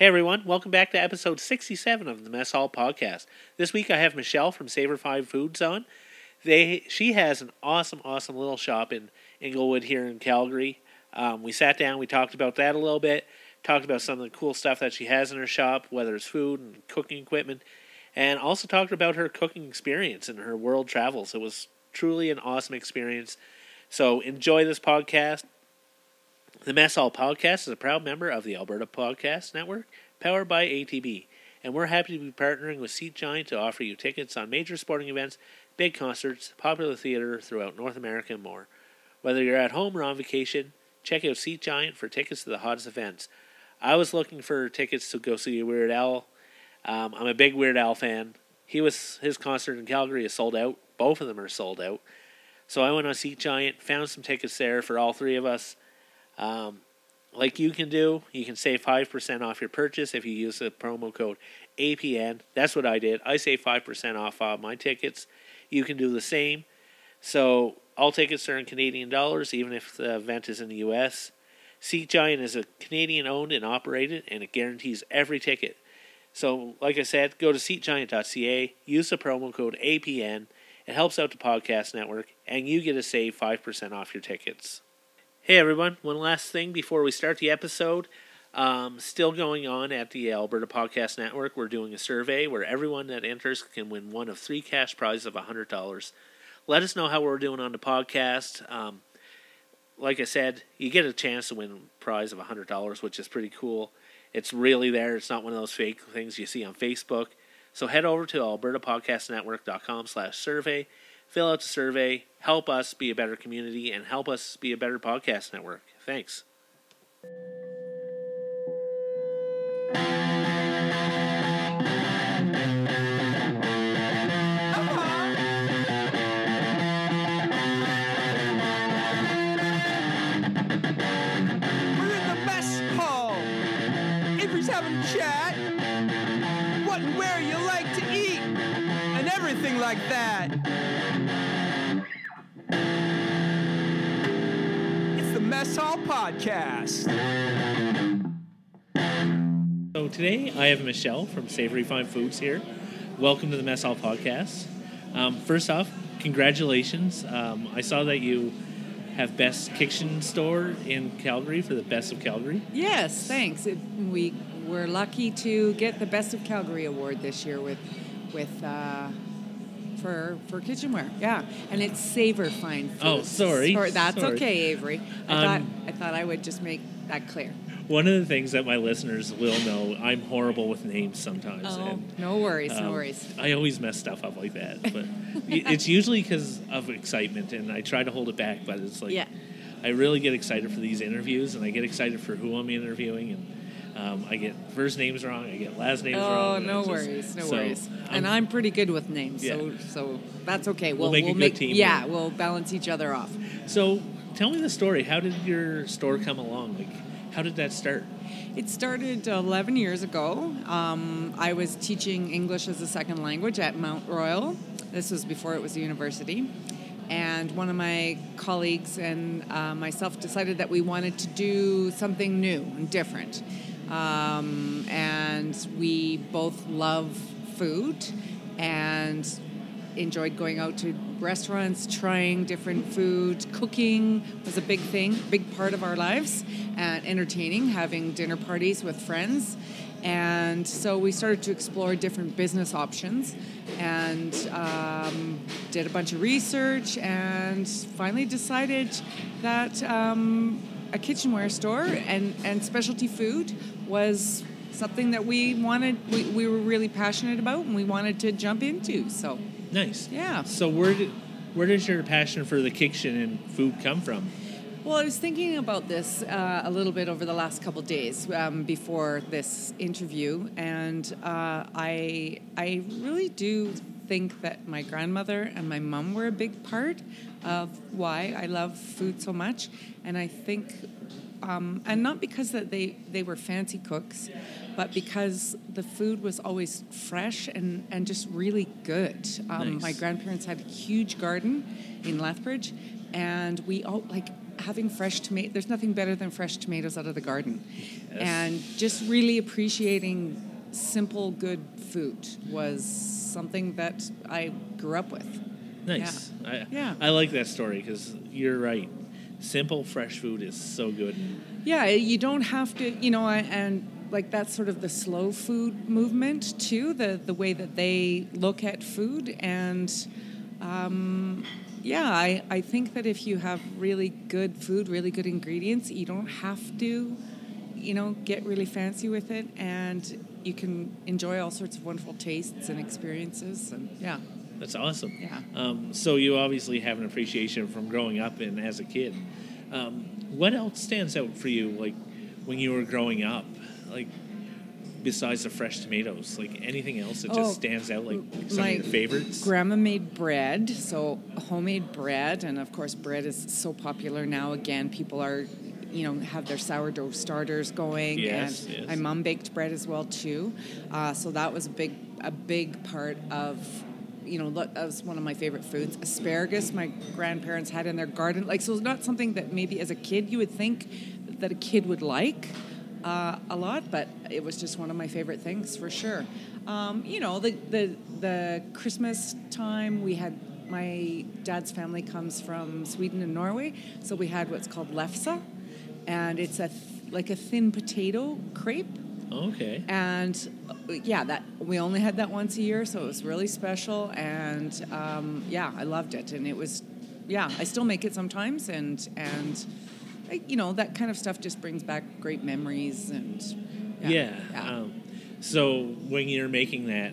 Hey everyone, welcome back to episode 67 of the Mess Hall podcast. This week I have Michelle from Savour Fine Foods on. They she has an awesome, awesome little shop in Inglewood here in Calgary. Um, we sat down, we talked about that a little bit, talked about some of the cool stuff that she has in her shop, whether it's food and cooking equipment, and also talked about her cooking experience and her world travels. It was truly an awesome experience. So enjoy this podcast. The Mess Hall Podcast is a proud member of the Alberta Podcast Network, powered by ATB, and we're happy to be partnering with Seat Giant to offer you tickets on major sporting events, big concerts, popular theater throughout North America, and more. Whether you're at home or on vacation, check out Seat Giant for tickets to the hottest events. I was looking for tickets to go see Weird Al. Um, I'm a big Weird Al fan. He was his concert in Calgary is sold out. Both of them are sold out. So I went on Seat Giant, found some tickets there for all three of us. Um, like you can do, you can save 5% off your purchase if you use the promo code APN. That's what I did. I save 5% off uh, my tickets. You can do the same. So all tickets are in Canadian dollars, even if the event is in the U.S. Seat Giant is a Canadian owned and operated, and it guarantees every ticket. So, like I said, go to seatgiant.ca, use the promo code APN. It helps out the podcast network, and you get to save 5% off your tickets. Hey everyone, one last thing before we start the episode. Um, still going on at the Alberta Podcast Network, we're doing a survey where everyone that enters can win one of three cash prizes of $100. Let us know how we're doing on the podcast. Um, like I said, you get a chance to win a prize of $100, which is pretty cool. It's really there. It's not one of those fake things you see on Facebook. So head over to albertapodcastnetwork.com slash survey fill out the survey, help us be a better community, and help us be a better podcast network. Thanks. Chat. What and where you like to eat, and everything like that. It's Mess Hall Podcast. So today I have Michelle from Savory Fine Foods here. Welcome to the Mess Hall Podcast. Um, first off, congratulations. Um, I saw that you have Best Kitchen Store in Calgary for the Best of Calgary. Yes, thanks. It, we were lucky to get the Best of Calgary award this year with with uh, for for kitchenware. Yeah, and it's Savour Fine Foods. Oh, sorry. that's Sorry. okay, Avery. I Um, thought I thought I would just make that clear. One of the things that my listeners will know, I'm horrible with names sometimes. Oh, and, no worries, no um, worries. I always mess stuff up like that, but it's usually because of excitement, and I try to hold it back. But it's like Yeah. I really get excited for these interviews, and I get excited for who I'm interviewing, and um, I get first names wrong, I get last names wrong. Oh, no just- worries, no so, worries. um, and I'm pretty good with names, so Yeah. so that's okay. We'll We'll, make a good team Yeah, we'll balance each other off. So tell me the story. How did your store come along? Like, how did that start? It started 11 years ago. Um, I was teaching English as a second language at Mount Royal. This was before it was a university. And one of my colleagues and uh, myself decided that we wanted to do something new and different. Um, and we both love food and enjoyed going out to restaurants, trying different food. Cooking was a big thing, big part of our lives, and entertaining, having dinner parties with friends. And so we started to explore different business options and um, did a bunch of research and finally decided that um, a kitchenware store and, and specialty food was something that we wanted, we, we were really passionate about and we wanted to jump into. So Nice. Yeah. So where did where does your passion for the kitchen and food come from? Well, I was thinking about this uh, a little bit over the last couple days um, before this interview, and uh, I I really do think that my grandmother and my mom were a big part of why I love food so much, and I think. Um, and not because that they, they were fancy cooks, but because the food was always fresh and, and just really good. Um, Nice. My grandparents had a huge garden in Lethbridge, and we all like having fresh tomato. There's nothing better than fresh tomatoes out of the garden, Yes. and just really appreciating simple, good food was something that I grew up with. Nice. I, Yeah. I like that story because you're right. Simple, fresh food is so good. Yeah, you don't have to, you know, I- and like that's sort of the slow food movement too. The the way that they look at food, and um, yeah, I I think that if you have really good food, really good ingredients, you don't have to, you know, get really fancy with it, and you can enjoy all sorts of wonderful tastes and experiences, and yeah. That's awesome. Yeah. Um, so you obviously have an appreciation from growing up and as a kid. Um, what else stands out for you, like when you were growing up, like besides the fresh tomatoes, like anything else that Oh, just stands out, like some of your favorites? Grandma made bread, so homemade bread, and of course, bread is so popular now. Again, people are, you know, have their sourdough starters going, Yes, and yes. my mom baked bread as well too. Uh, so that was a big, a big part of. You know, that was one of my favorite foods. Asparagus, my grandparents had in their garden. Like, so it's not something that maybe as a kid you would think that a kid would like uh, a lot, but it was just one of my favorite things for sure. Um, you know, the, the the Christmas time we had. My dad's family comes from Sweden and Norway, so we had what's called lefse, and it's a th- like a thin potato crepe. Okay. And uh, yeah, that we only had that once a year, so it was really special. And um, yeah, I loved it, and it was yeah, I still make it sometimes, and and uh, you know that kind of stuff just brings back great memories and Yeah. yeah. Um, so when you're making that,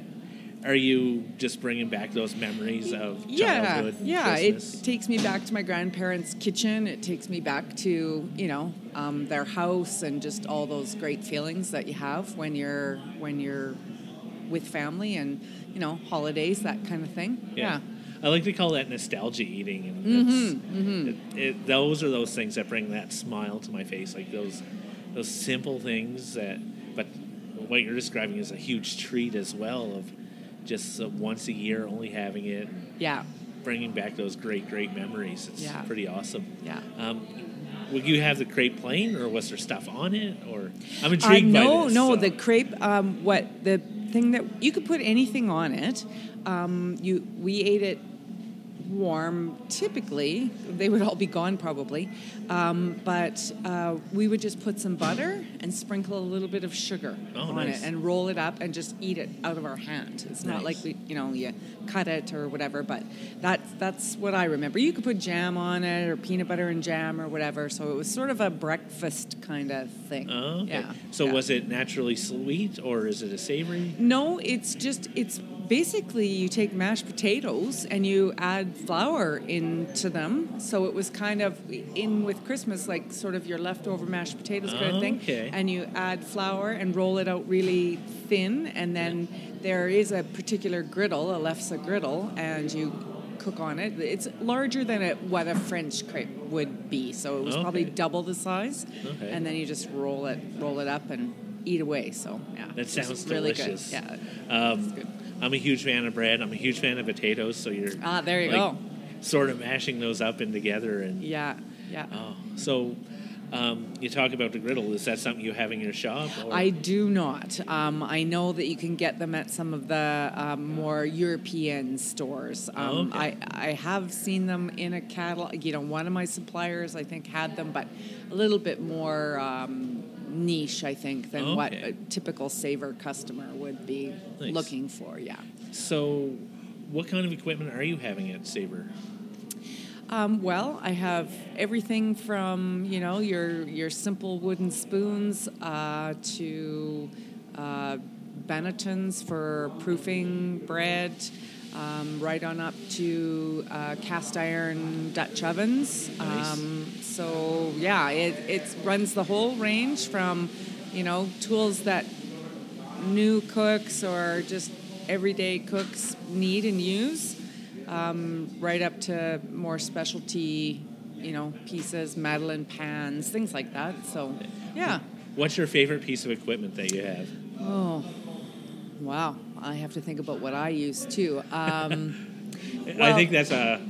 are you just bringing back those memories of yeah, childhood? yeah. Christmas? It takes me back to my grandparents' kitchen. It takes me back to you know um, their house and just all those great feelings that you have when you're when you're with family and you know holidays that kind of thing. Yeah. I like to call that nostalgia eating, and Mm-hmm, that's, It, it, those are those things that bring that smile to my face, like those those simple things that. But what you're describing is a huge treat as well of just uh, once a year only having it, Yeah. bringing back those great great memories. It's Yeah. pretty awesome. Yeah. Um, would you have the crepe plain, or was there stuff on it? Or I'm Uh, intrigued by no, this. no, so- the crepe. Um, what the thing that you could put anything on it. Um, you we ate it warm. Typically, they would all be gone probably, um, but uh, we would just put some butter and sprinkle a little bit of sugar Oh, on nice. it and roll it up and just eat it out of our hand. It's not like we, you know, you cut it or whatever. But that's that's what I remember. You could put jam on it or peanut butter and jam or whatever. So it was sort of a breakfast kind of thing. Oh, okay. Yeah. So yeah. was it naturally sweet, or is it a savory? No, it's just it's basically you take mashed potatoes and you add flour into them. So it was kind of in with Christmas, like sort of your leftover mashed potatoes kind of thing. Okay. And you add flour and roll it out really thin, and then there is a particular griddle, a lefse griddle, and you cook on it. It's larger than a, what a French crepe would be, so it was probably double the size. Okay. And then you just roll it, roll it up, and eat away. So yeah, That sounds really delicious. good. Yeah. Um, good. I'm a huge fan of bread. I'm a huge fan of potatoes. So you're Ah, there you like, go. Sort of mashing those up and together, and Yeah, yeah. oh, so um, you talk about the griddle. Is that something you have in your shop? Or? I do not. Um, I know that you can get them at some of the um, more European stores. Um, Oh, okay. I, I have seen them in a catalog. You know, one of my suppliers I think had them, but a little bit more um, niche, I think, than what a typical Savour customer would be Nice. looking for. Yeah. So, what kind of equipment are you having at Savour? Um, well, I have everything from you know your your simple wooden spoons uh, to uh, bannetons for proofing bread, um, right on up to uh, cast iron Dutch ovens. Nice. Um, so yeah, it it runs the whole range from you know tools that new cooks or just everyday cooks need and use, um, right up to more specialty, you know, pieces, madeleine pans, things like that. So, yeah. What's your favorite piece of equipment that you have? Oh, wow. I have to think about what I use too. Um, I think that's a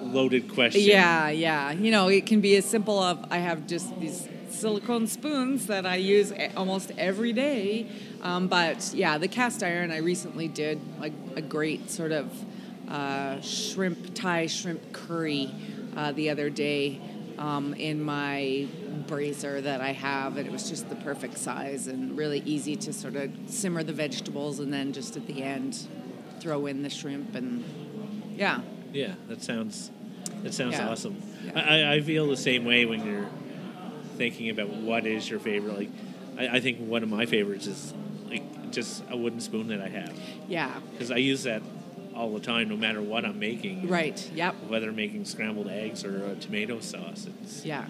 loaded question. Yeah, yeah. You know, it can be as simple of I have just these silicone spoons that I use almost every day. Um, but yeah, the cast iron I recently did like a great sort of uh, shrimp Thai shrimp curry uh, the other day um, in my brazier that I have, and it was just the perfect size and really easy to sort of simmer the vegetables and then just at the end throw in the shrimp and yeah. Yeah, that sounds that sounds Yeah. awesome. Yeah. I, I feel the same way when you're thinking about what is your favorite. Like, I, I think one of my favorites is like just a wooden spoon that I have Yeah. because I use that all the time, no matter what I'm making. Right. Yep. Whether I'm making scrambled eggs or tomato sauce, it's Yeah.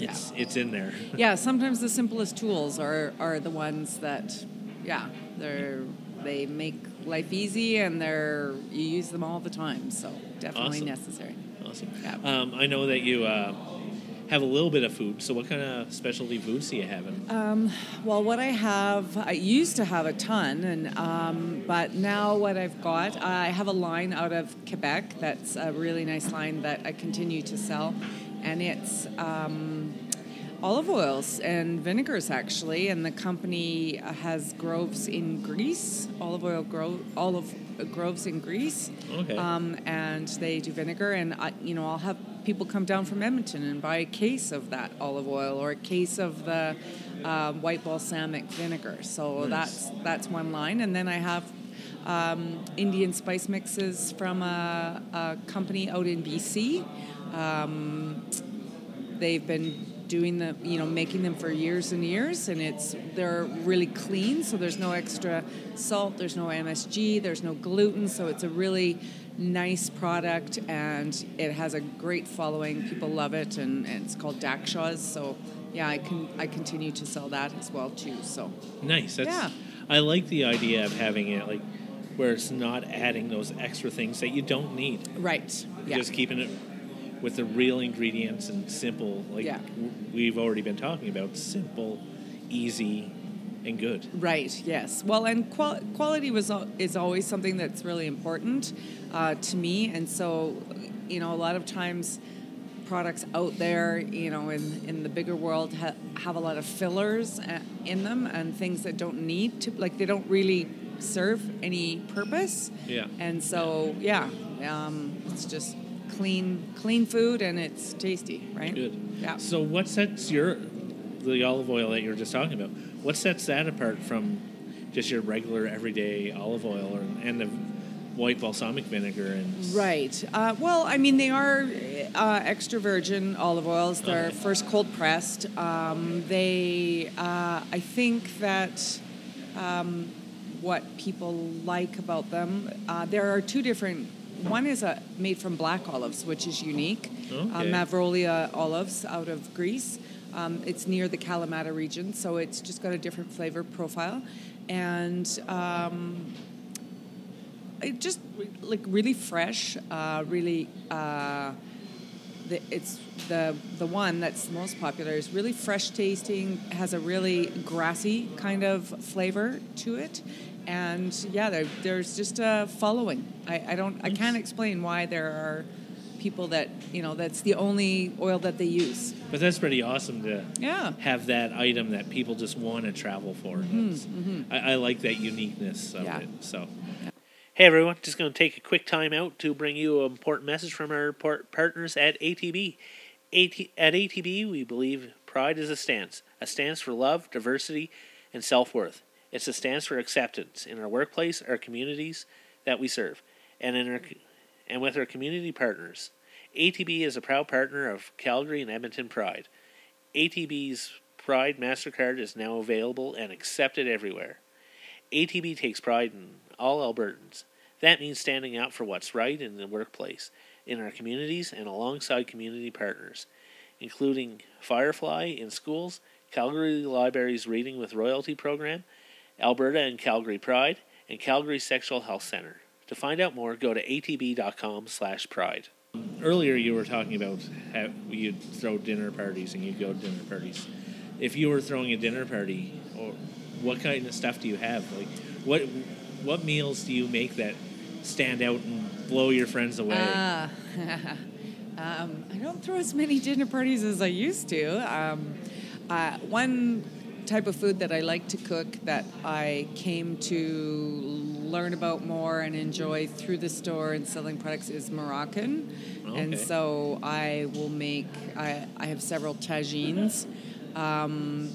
Yeah. it's it's in there. Yeah. Sometimes the simplest tools are are the ones that, yeah, they're they make life easy and they're you use them all the time. So definitely Awesome. necessary. Awesome. Yeah. Um, I know that you uh, have a little bit of food. So, what kind of specialty foods do you have? Um, well, what I have, I used to have a ton, and um, but now what I've got, I have a line out of Quebec that's a really nice line that I continue to sell, and it's um, olive oils and vinegars actually, and the company has groves in Greece, olive oil gro- olive groves in Greece. Okay. Um, and they do vinegar, and I, you know I'll have people come down from Edmonton and buy a case of that olive oil or a case of the uh, white balsamic vinegar. So Nice. that's that's one line, and then I have um, Indian spice mixes from a, a company out in BC. Um, they've been doing the you know making them for years and years and it's they're really clean so there's no extra salt there's no msg there's no gluten so it's a really nice product and it has a great following people love it and, and it's called Daksha's so yeah i can i continue to sell that as well too so Nice. That's, Yeah. I like the idea of having it like where it's not adding those extra things that you don't need. right yeah Just keeping it with the real ingredients and simple. Like Yeah. w- we've already been talking about, simple, easy, and good. Right. Yes. Well, and qual- quality was al- is always something that's really important uh, to me, and so you know a lot of times products out there, you know, in in the bigger world ha- have a lot of fillers uh, in them and things that don't need to like they don't really serve any purpose. Yeah. And so yeah, um, it's just clean clean food and it's tasty, right? Good. Yeah. So what sets your the olive oil that you were just talking about? What sets that apart from just your regular everyday olive oil or, and the white balsamic vinegar and Right. Uh, well, I mean, they are uh, extra virgin olive oils. They're Okay. first cold pressed. Um, they, uh, I think that um, what people like about them, uh, there are two different. One is a, made from black olives, which is unique. Uh, Okay. Mavrolia olives out of Greece. Um, it's near the Kalamata region, so it's just got a different flavor profile. And um, it just like really fresh, uh, really. Uh, the, it's the the one that's most popular is really fresh tasting, has a really grassy kind of flavor to it, and yeah, there, there's just a following. I, I don't I can't explain why there are people that you know that's the only oil that they use. But that's pretty awesome to Yeah. have that item that people just want to travel for. That's- I, I like that uniqueness of Mm-hmm, Yeah. it. So, hey everyone, just going to take a quick time out to bring you an important message from our par- partners at ATB. AT- at ATB, we believe pride is a stance, a stance for love, diversity, and self worth. It's a stance for acceptance in our workplace, our communities that we serve, and in our and with our community partners. ATB is a proud partner of Calgary and Edmonton Pride. ATB's Pride MasterCard is now available and accepted everywhere. ATB takes pride in all Albertans. That means standing out for what's right in the workplace, in our communities, and alongside community partners, including Firefly in schools, Calgary Libraries Reading with Royalty program, Alberta and Calgary Pride, and Calgary Sexual Health Center. To find out more, go to atb.com slash pride. Earlier, you were talking about how you'd throw dinner parties and you'd go to dinner parties. If you were throwing a dinner party, or what kind of stuff do you have? Like, what what meals do you make that stand out and blow your friends away? Ah. um, I don't throw as many dinner parties as I used to. Um, uh, one type of food that I like to cook that I came to learn about more and enjoy through the store and selling products is Moroccan. And so I will make, I, I have several tagines. Um,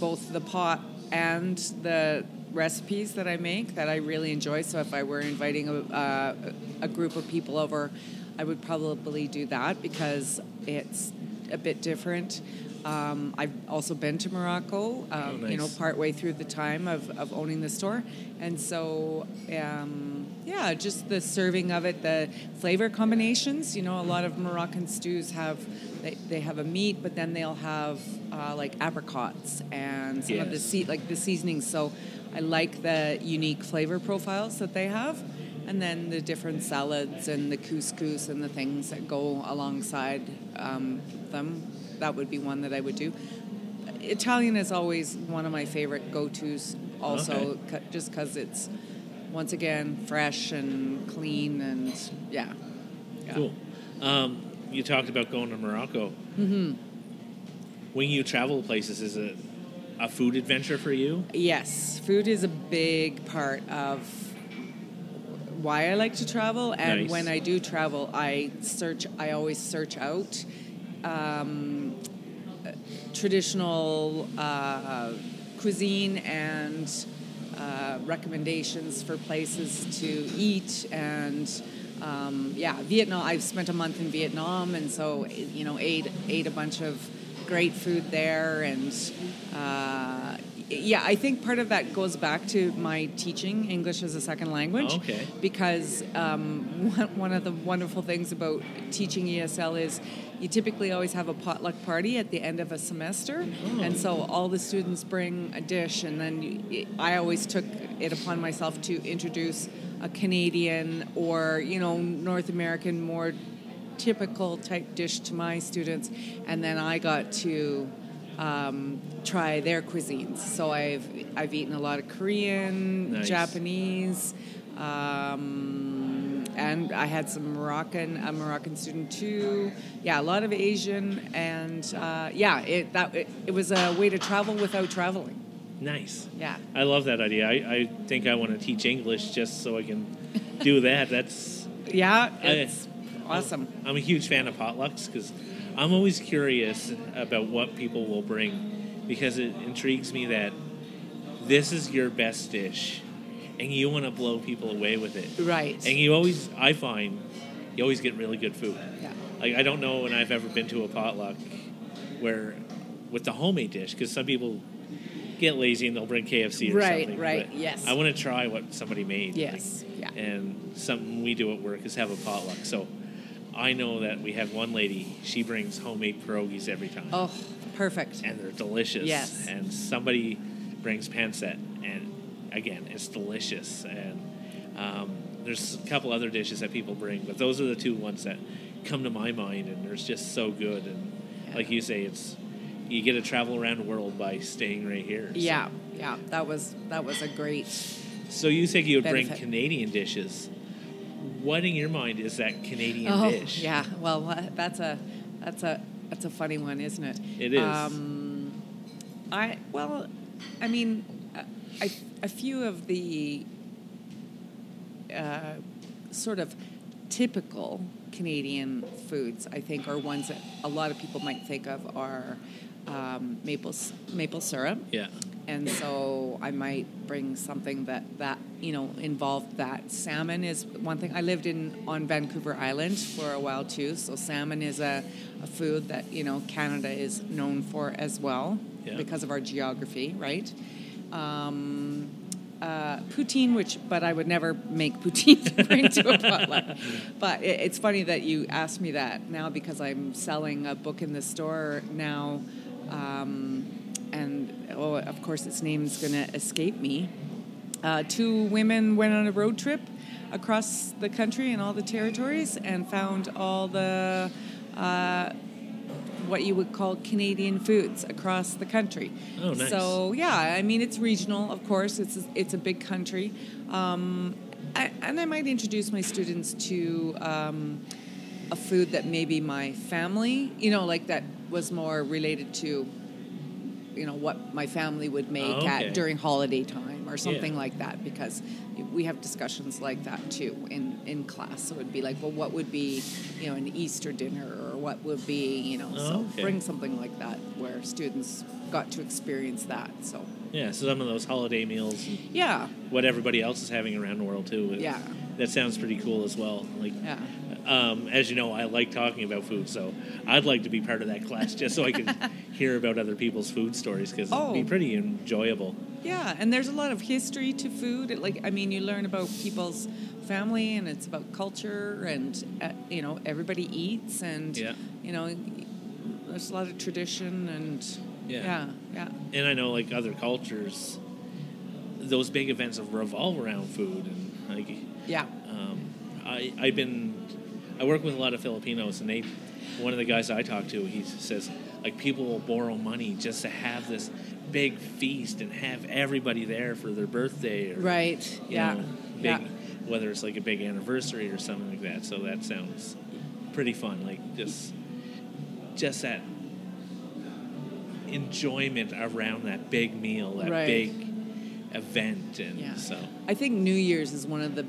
both the pot and the recipes that I make that I really enjoy. So if I were inviting a, uh, a group of people over, I would probably do that because it's a bit different. Um, I've also been to Morocco, um, you know, nice. part way through the time of, of owning the store. And so, um, yeah, just the serving of it, the flavor combinations. You know, a lot of Moroccan stews have they, they have a meat, but then they'll have uh, like apricots and some of the Yes. sea, like the seasonings. So I like the unique flavor profiles that they have, and then the different salads and the couscous and the things that go alongside um, them. That would be one that I would do. Italian is always one of my favorite go-tos. Also, Okay. cu- just because it's once again fresh and clean and yeah. yeah. Cool. Um, you talked about going to Morocco. Mm-hmm. When you travel places, is it a food adventure for you? Yes, food is a big part of why I like to travel, and Nice. when I do travel, I search. I always search out um, traditional uh, cuisine and uh, recommendations for places to eat and. Um, yeah, Vietnam. I've spent a month in Vietnam, and so you know, ate ate a bunch of great food there, and uh, yeah, I think part of that goes back to my teaching English as a second language. Okay. Because um, one, of the wonderful things about teaching ESL is you typically always have a potluck party at the end of a semester, and so all the students bring a dish, and then you, I always took it upon myself to introduce a Canadian or you know North American more typical type dish to my students, and then I got to um, try their cuisines. So I've I've eaten a lot of Korean, Nice. Japanese, um, and I had some Moroccan a Moroccan student too. Yeah, a lot of Asian, and uh, yeah, it that it, it was a way to travel without traveling. Nice. Yeah. I love that idea. I, I think I want to teach English just so I can do that. That's Yeah, I- it's awesome. I'm a huge fan of potlucks because I'm always curious about what people will bring because it intrigues me that this is your best dish and you want to blow people away with it. Right. And you always, I find, you always get really good food. Yeah. Like I don't know when I've ever been to a potluck where with the homemade dish because some people get lazy and they'll bring KFC or Right, something. right, but yes. I want to try what somebody made. Yes. Yeah. And something we do at work is have a potluck. So I know that we have one lady. She brings homemade pierogies every time, Oh, perfect. and they're delicious. Yes. And somebody brings pancit, and again, it's delicious. And um, there's a couple other dishes that people bring, but those are the two ones that come to my mind, and they're just so good. And like you say, it's you get to travel around the world by staying right here. So- Yeah, yeah, that was that was a great. So you think you would bring Canadian dishes. What in your mind is that Canadian oh, dish? yeah. Well, that's a that's a that's a funny one, isn't it? It is. Um, I well, I mean, I, a few of the uh, sort of typical Canadian foods, I think, are ones that a lot of people might think of are um, maple maple syrup. Yeah. And so I might bring something that that you know involved that. Salmon is one thing. I lived in on Vancouver Island for a while too, so salmon is a, a food that you know Canada is known for as well Yeah. because of our geography, right? Um, uh, poutine, which but I would never make poutine to bring to a potluck. But it, it's funny that you asked me that now because I'm selling a book in the store now, um, and oh, of course its name's going to escape me. Uh, two women went on a road trip across the country and all the territories and found all the uh, what you would call Canadian foods across the country. Oh, nice. So yeah, I mean it's regional, of course. It's it's a big country. Um, I, and I might introduce my students to um, a food that maybe my family, you know, like that was more related to, you know, what my family would make Oh, okay. at during holiday time or something Yeah. like that. Because we have discussions like that too in in class. So it would be like, well, what would be, you know, an Easter dinner or what would be, you know, Oh, so okay. bring something like that where students got to experience that. So Yeah, so some of those holiday meals and yeah, what everybody else is having around the world too. Yeah. that sounds pretty cool as well. Like, yeah. Um, as you know, I like talking about food, so I'd like to be part of that class just so I can hear about other people's food stories because it'd be Oh. pretty enjoyable. Yeah, and there's a lot of history to food. It, like, I mean, you learn about people's family, and it's about culture, and uh, you know, everybody eats, and Yeah. you know, there's a lot of tradition, and Yeah. yeah, yeah, And I know like other cultures, those big events revolve around food and like yeah. um, I I've been I work with a lot of Filipinos and they one of the guys I talk to he says like people will borrow money just to have this big feast and have everybody there for their birthday or Right. Yeah. know, big yeah. whether it's like a big anniversary or something like that. So that sounds pretty fun. Like just just that enjoyment around that big meal, that Right. big event, and Yeah. so I think New Year's is one of the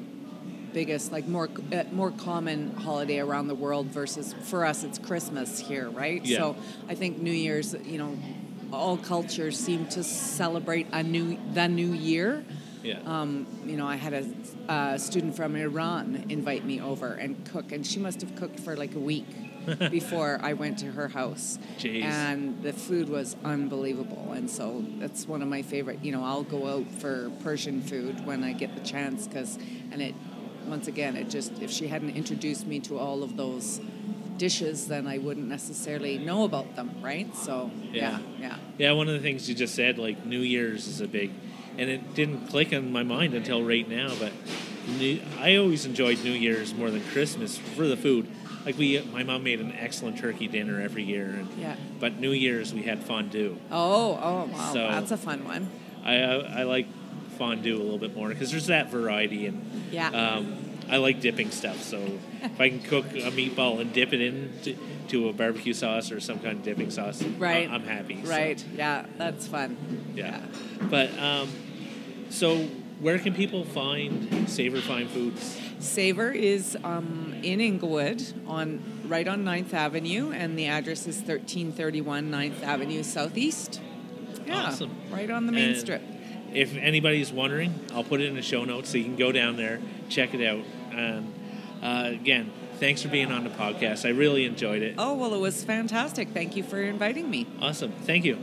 biggest, like more uh, more common holiday around the world versus for us it's Christmas here, right? Yeah. So I think New Year's, you know, all cultures seem to celebrate a new the new year. yeah, Um, you know, I had a, student from Iran invite me over and cook, and she must have cooked for like a week before I went to her house. Jeez. And the food was unbelievable, and so that's one of my favorite. You know, I'll go out for Persian food when I get the chance, because, and it, once again, it just if she hadn't introduced me to all of those dishes, then I wouldn't necessarily know about them, right? So Yeah. yeah, yeah. yeah. One of the things you just said, like New Year's, is a big, and it didn't click on my mind until right now. But New, I always enjoyed New Year's more than Christmas for the food. Like we, my mom made an excellent turkey dinner every year, and Yeah. but New Year's we had fondue. Oh, oh, wow, So- that's a fun one. I I, I like fondue a little bit more because there's that variety and Yeah. um, I like dipping stuff. So if I can cook a meatball and dip it into to, a barbecue sauce or some kind of dipping sauce, Right. I, am happy. So, Right. Yeah, that's fun. yeah. But um, so where can people find Savour Fine Foods? Savour is um, in Inglewood on right on 9th Avenue, and the address is 1331 9th Avenue Southeast. Yeah, Awesome. right on the main And strip. If anybody's wondering, I'll put it in the show notes so you can go down there, check it out. And uh, again, thanks for being on the podcast. I really enjoyed it. Oh, well, it was fantastic. Thank you for inviting me. Awesome. Thank you.